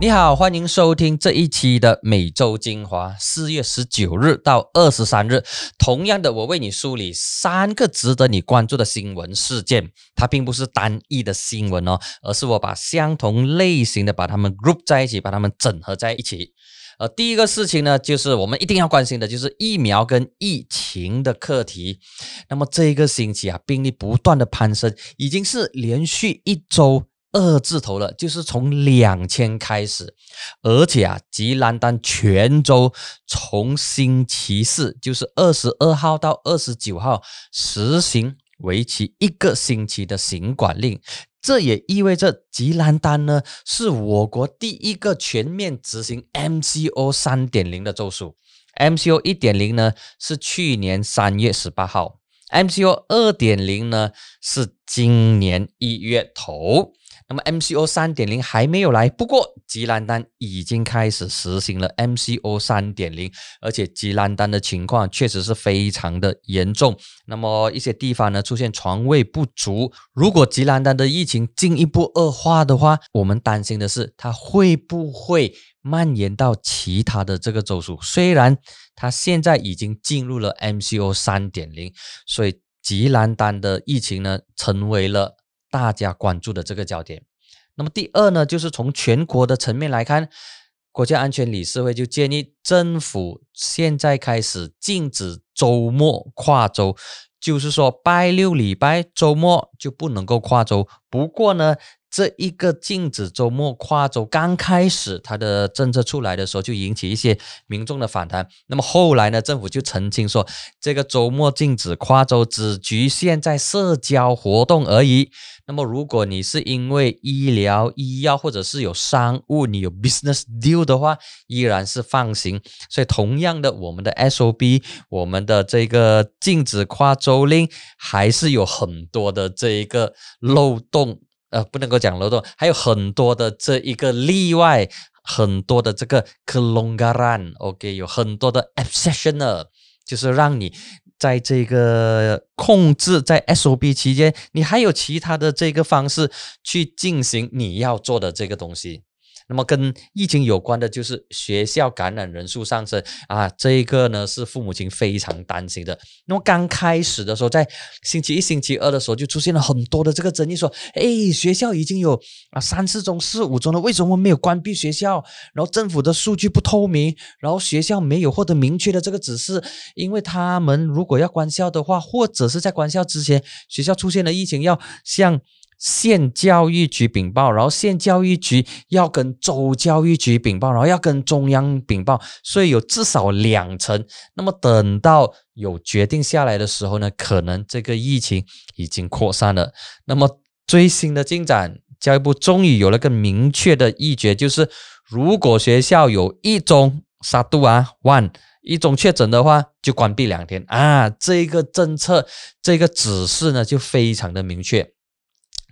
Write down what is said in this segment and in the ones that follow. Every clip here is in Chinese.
你好，欢迎收听这一期的每周精华，四月十九日到二十三日。同样的，我为你梳理三个值得你关注的新闻事件，它并不是单一的新闻哦，而是我把相同类型的把它们 group 在一起，把它们整合在一起。呃，第一个事情呢，就是我们一定要关心的，就是疫苗跟疫情的课题。那么这一个星期啊，病例不断的攀升，已经是连续一周。二字头了，就是从两千开始，而且啊，吉兰丹全州从星期四，就是二十二号到二十九号，实行为期一个星期的行管令。这也意味着吉兰丹呢，是我国第一个全面执行 MCO 三点零的州属。MCO 一点零呢，是去年三月十八号；MCO 二点零呢，是今年一月头。那么 MCO 三点零还没有来，不过吉兰丹已经开始实行了 MCO 三点零，而且吉兰丹的情况确实是非常的严重。那么一些地方呢出现床位不足，如果吉兰丹的疫情进一步恶化的话，我们担心的是它会不会蔓延到其他的这个州属。虽然它现在已经进入了 MCO 三点零，所以吉兰丹的疫情呢成为了。大家关注的这个焦点。那么第二呢，就是从全国的层面来看，国家安全理事会就建议政府现在开始禁止周末跨州，就是说拜六礼拜周末就不能够跨州。不过呢，这一个禁止周末跨州刚开始，它的政策出来的时候就引起一些民众的反弹。那么后来呢，政府就澄清说，这个周末禁止跨州只局限在社交活动而已。那么如果你是因为医疗、医药或者是有商务，你有 business deal 的话，依然是放行。所以同样的，我们的 SOB，我们的这个禁止跨州令，还是有很多的这一个漏洞。呃，不能够讲漏洞，还有很多的这一个例外，很多的这个 k e l o n g a r a n OK，有很多的 obsession 呢就是让你在这个控制在 SOP 期间，你还有其他的这个方式去进行你要做的这个东西。那么跟疫情有关的就是学校感染人数上升啊，这一个呢是父母亲非常担心的。那么刚开始的时候，在星期一、星期二的时候就出现了很多的这个争议，说，哎，学校已经有啊三四中、四五中了，为什么没有关闭学校？然后政府的数据不透明，然后学校没有获得明确的这个指示，因为他们如果要关校的话，或者是在关校之前，学校出现了疫情，要向。县教育局禀报，然后县教育局要跟州教育局禀报，然后要跟中央禀报，所以有至少两层。那么等到有决定下来的时候呢，可能这个疫情已经扩散了。那么最新的进展，教育部终于有了个明确的意决，就是如果学校有一宗杀毒啊，one 一种确诊的话，就关闭两天啊。这个政策，这个指示呢，就非常的明确。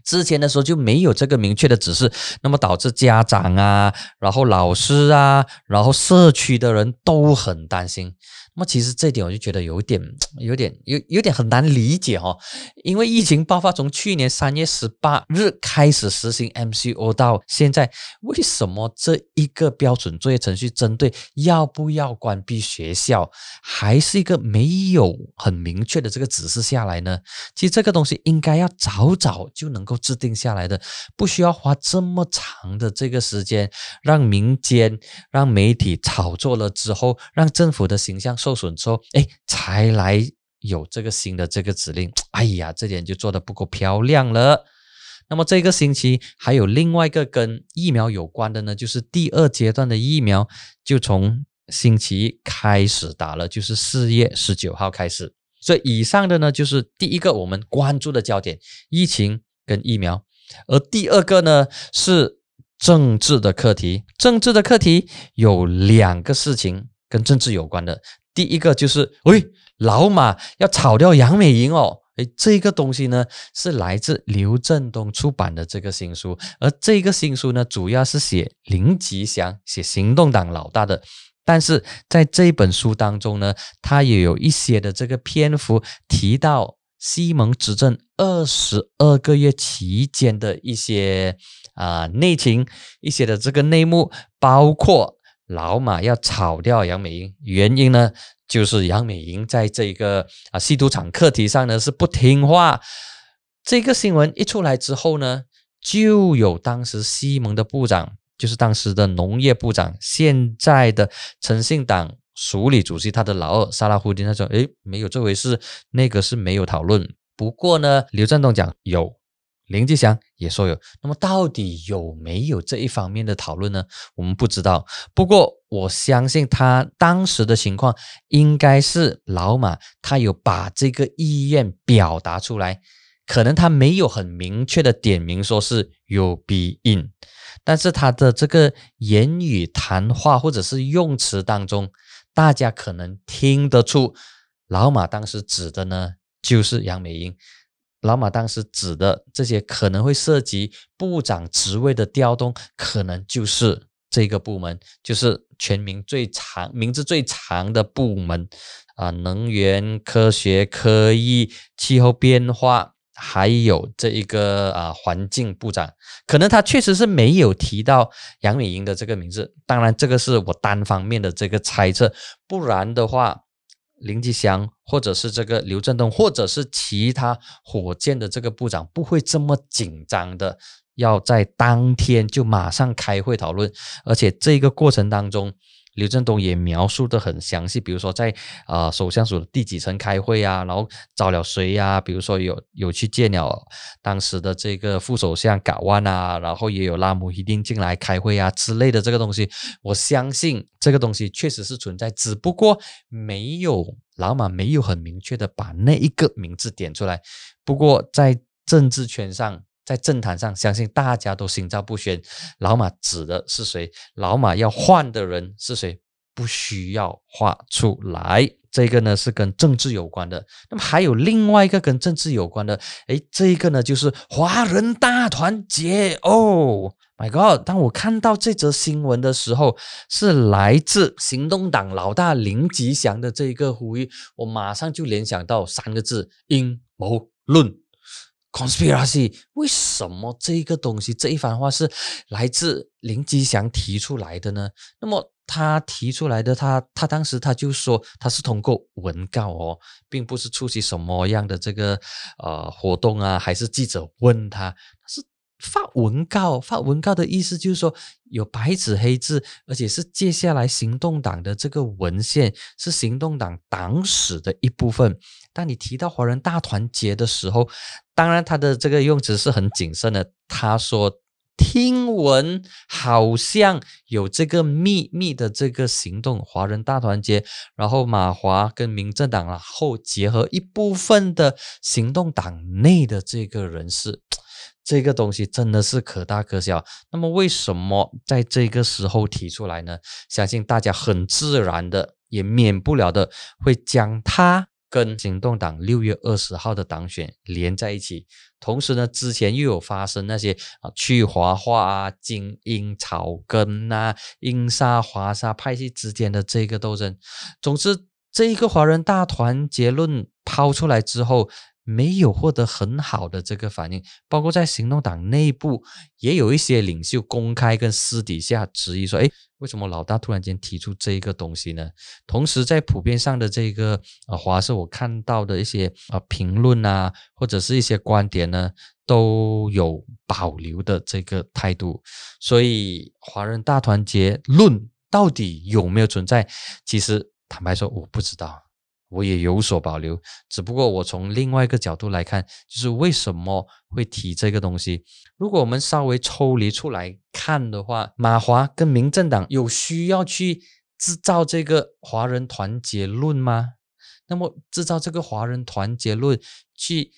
之前的时候就没有这个明确的指示，那么导致家长啊，然后老师啊，然后社区的人都很担心。那么其实这点我就觉得有点、有点、有有点很难理解哦，因为疫情爆发从去年三月十八日开始实行 MCO 到现在，为什么这一个标准作业程序针对要不要关闭学校，还是一个没有很明确的这个指示下来呢？其实这个东西应该要早早就能够制定下来的，不需要花这么长的这个时间，让民间、让媒体炒作了之后，让政府的形象。受损之后，哎，才来有这个新的这个指令。哎呀，这点就做的不够漂亮了。那么这个星期还有另外一个跟疫苗有关的呢，就是第二阶段的疫苗就从星期一开始打了，就是四月十九号开始。所以以上的呢，就是第一个我们关注的焦点：疫情跟疫苗。而第二个呢，是政治的课题。政治的课题有两个事情跟政治有关的。第一个就是，喂，老马要炒掉杨美莹哦，诶，这个东西呢是来自刘振东出版的这个新书，而这个新书呢主要是写林吉祥，写行动党老大的，但是在这本书当中呢，他也有一些的这个篇幅提到西蒙执政二十二个月期间的一些啊内情，一些的这个内幕，包括老马要炒掉杨美英，原因呢就是杨美英在这个啊吸毒场课题上呢是不听话。这个新闻一出来之后呢，就有当时西蒙的部长，就是当时的农业部长，现在的诚信党。署理主席他的老二萨拉胡丁他说：“诶，没有这回事，那个是没有讨论。不过呢，刘振东讲有，林志祥也说有。那么到底有没有这一方面的讨论呢？我们不知道。不过我相信他当时的情况应该是老马他有把这个意愿表达出来，可能他没有很明确的点名说是有 be in，但是他的这个言语谈话或者是用词当中。”大家可能听得出，老马当时指的呢，就是杨美英。老马当时指的这些可能会涉及部长职位的调动，可能就是这个部门，就是全民最长、名字最长的部门啊，能源、科学、科艺、气候变化。还有这一个啊，环境部长，可能他确实是没有提到杨美英的这个名字。当然，这个是我单方面的这个猜测，不然的话，林吉祥或者是这个刘振东，或者是其他火箭的这个部长，不会这么紧张的要在当天就马上开会讨论，而且这个过程当中。刘振东也描述的很详细，比如说在啊首相署的第几层开会啊，然后找了谁呀？比如说有有去见了当时的这个副首相嘎万啊，然后也有拉姆一定进来开会啊之类的这个东西，我相信这个东西确实是存在，只不过没有老马没有很明确的把那一个名字点出来。不过在政治圈上。在政坛上，相信大家都心照不宣。老马指的是谁？老马要换的人是谁？不需要画出来。这个呢是跟政治有关的。那么还有另外一个跟政治有关的，诶，这个呢就是华人大团结。哦，My God！当我看到这则新闻的时候，是来自行动党老大林吉祥的这一个呼吁，我马上就联想到三个字：阴谋论。Conspiracy 为什么这个东西这一番话是来自林吉祥提出来的呢？那么他提出来的，他他当时他就说他是通过文告哦，并不是出席什么样的这个呃活动啊，还是记者问他是。发文告，发文告的意思就是说有白纸黑字，而且是接下来行动党的这个文献是行动党党史的一部分。当你提到华人大团结的时候，当然他的这个用词是很谨慎的。他说听闻好像有这个秘密的这个行动，华人大团结，然后马华跟民政党然后结合一部分的行动党内的这个人士。这个东西真的是可大可小。那么为什么在这个时候提出来呢？相信大家很自然的，也免不了的会将它跟行动党六月二十号的党选连在一起。同时呢，之前又有发生那些啊去华化啊、精英草根呐、英沙华沙派系之间的这个斗争。总之，这一个华人大团结论抛出来之后。没有获得很好的这个反应，包括在行动党内部也有一些领袖公开跟私底下质疑说：“哎，为什么老大突然间提出这个东西呢？”同时，在普遍上的这个啊，华社我看到的一些啊评论啊，或者是一些观点呢，都有保留的这个态度。所以，华人大团结论到底有没有存在？其实坦白说，我不知道。我也有所保留，只不过我从另外一个角度来看，就是为什么会提这个东西。如果我们稍微抽离出来看的话，马华跟民政党有需要去制造这个华人团结论吗？那么制造这个华人团结论，去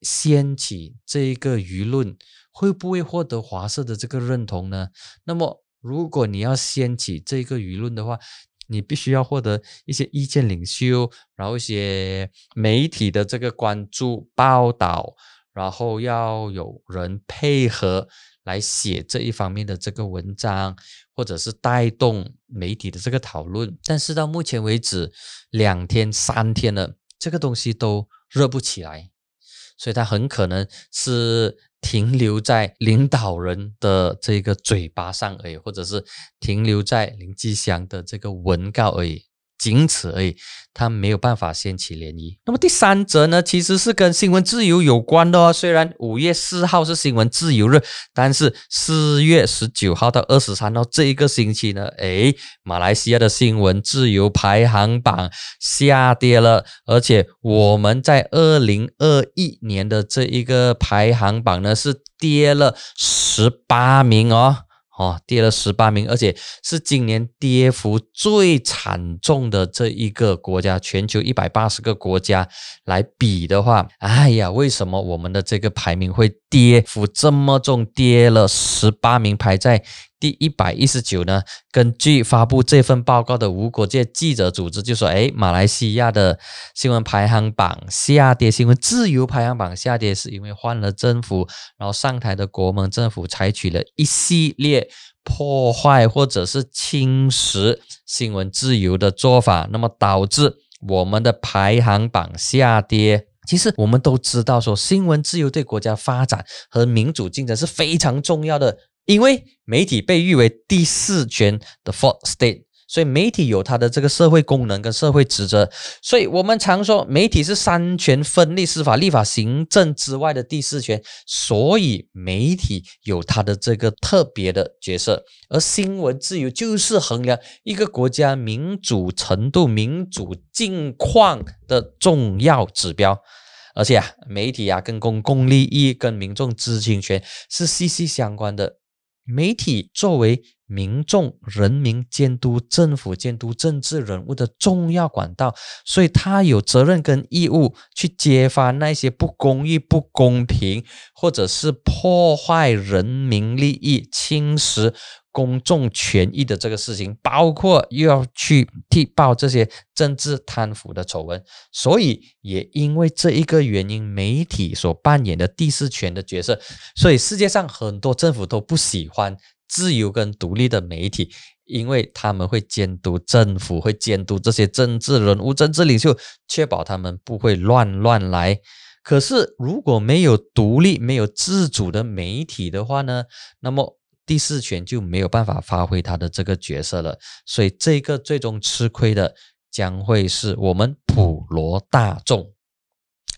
掀起这一个舆论，会不会获得华社的这个认同呢？那么如果你要掀起这个舆论的话，你必须要获得一些意见领袖，然后一些媒体的这个关注报道，然后要有人配合来写这一方面的这个文章，或者是带动媒体的这个讨论。但是到目前为止，两天三天了，这个东西都热不起来。所以它很可能是停留在领导人的这个嘴巴上而已，或者是停留在林吉祥的这个文告而已。仅此而已，它没有办法掀起涟漪。那么第三则呢，其实是跟新闻自由有关的哦。虽然五月四号是新闻自由日，但是四月十九号到二十三号这一个星期呢，诶，马来西亚的新闻自由排行榜下跌了，而且我们在二零二一年的这一个排行榜呢是跌了十八名哦。哦，跌了十八名，而且是今年跌幅最惨重的这一个国家。全球一百八十个国家来比的话，哎呀，为什么我们的这个排名会跌幅这么重，跌了十八名，排在？第一百一十九呢？根据发布这份报告的无国界记者组织就说：“哎，马来西亚的新闻排行榜下跌，新闻自由排行榜下跌，是因为换了政府，然后上台的国盟政府采取了一系列破坏或者是侵蚀新闻自由的做法，那么导致我们的排行榜下跌。其实我们都知道，说新闻自由对国家发展和民主竞争是非常重要的。”因为媒体被誉为第四权的 fourth state，所以媒体有它的这个社会功能跟社会职责。所以我们常说，媒体是三权分立、司法、立法、行政之外的第四权。所以媒体有它的这个特别的角色。而新闻自由就是衡量一个国家民主程度、民主境况的重要指标。而且啊，媒体啊，跟公共利益、跟民众知情权是息息相关的。媒体作为民众、人民监督政府、监督政治人物的重要管道，所以他有责任跟义务去揭发那些不公义、不公平，或者是破坏人民利益、侵蚀。公众权益的这个事情，包括又要去踢爆这些政治贪腐的丑闻，所以也因为这一个原因，媒体所扮演的第四权的角色，所以世界上很多政府都不喜欢自由跟独立的媒体，因为他们会监督政府，会监督这些政治人物、政治领袖，确保他们不会乱乱来。可是如果没有独立、没有自主的媒体的话呢？那么第四权就没有办法发挥他的这个角色了，所以这个最终吃亏的将会是我们普罗大众。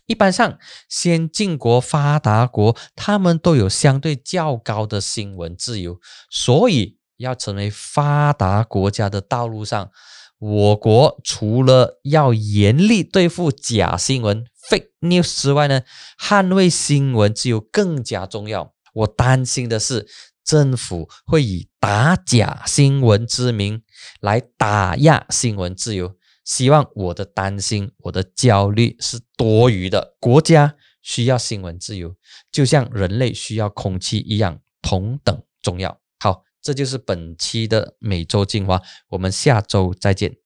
一般上，先进国、发达国，他们都有相对较高的新闻自由，所以要成为发达国家的道路上，我国除了要严厉对付假新闻 （fake news） 之外呢，捍卫新闻自由更加重要。我担心的是。政府会以打假新闻之名来打压新闻自由，希望我的担心、我的焦虑是多余的。国家需要新闻自由，就像人类需要空气一样，同等重要。好，这就是本期的每周精华，我们下周再见。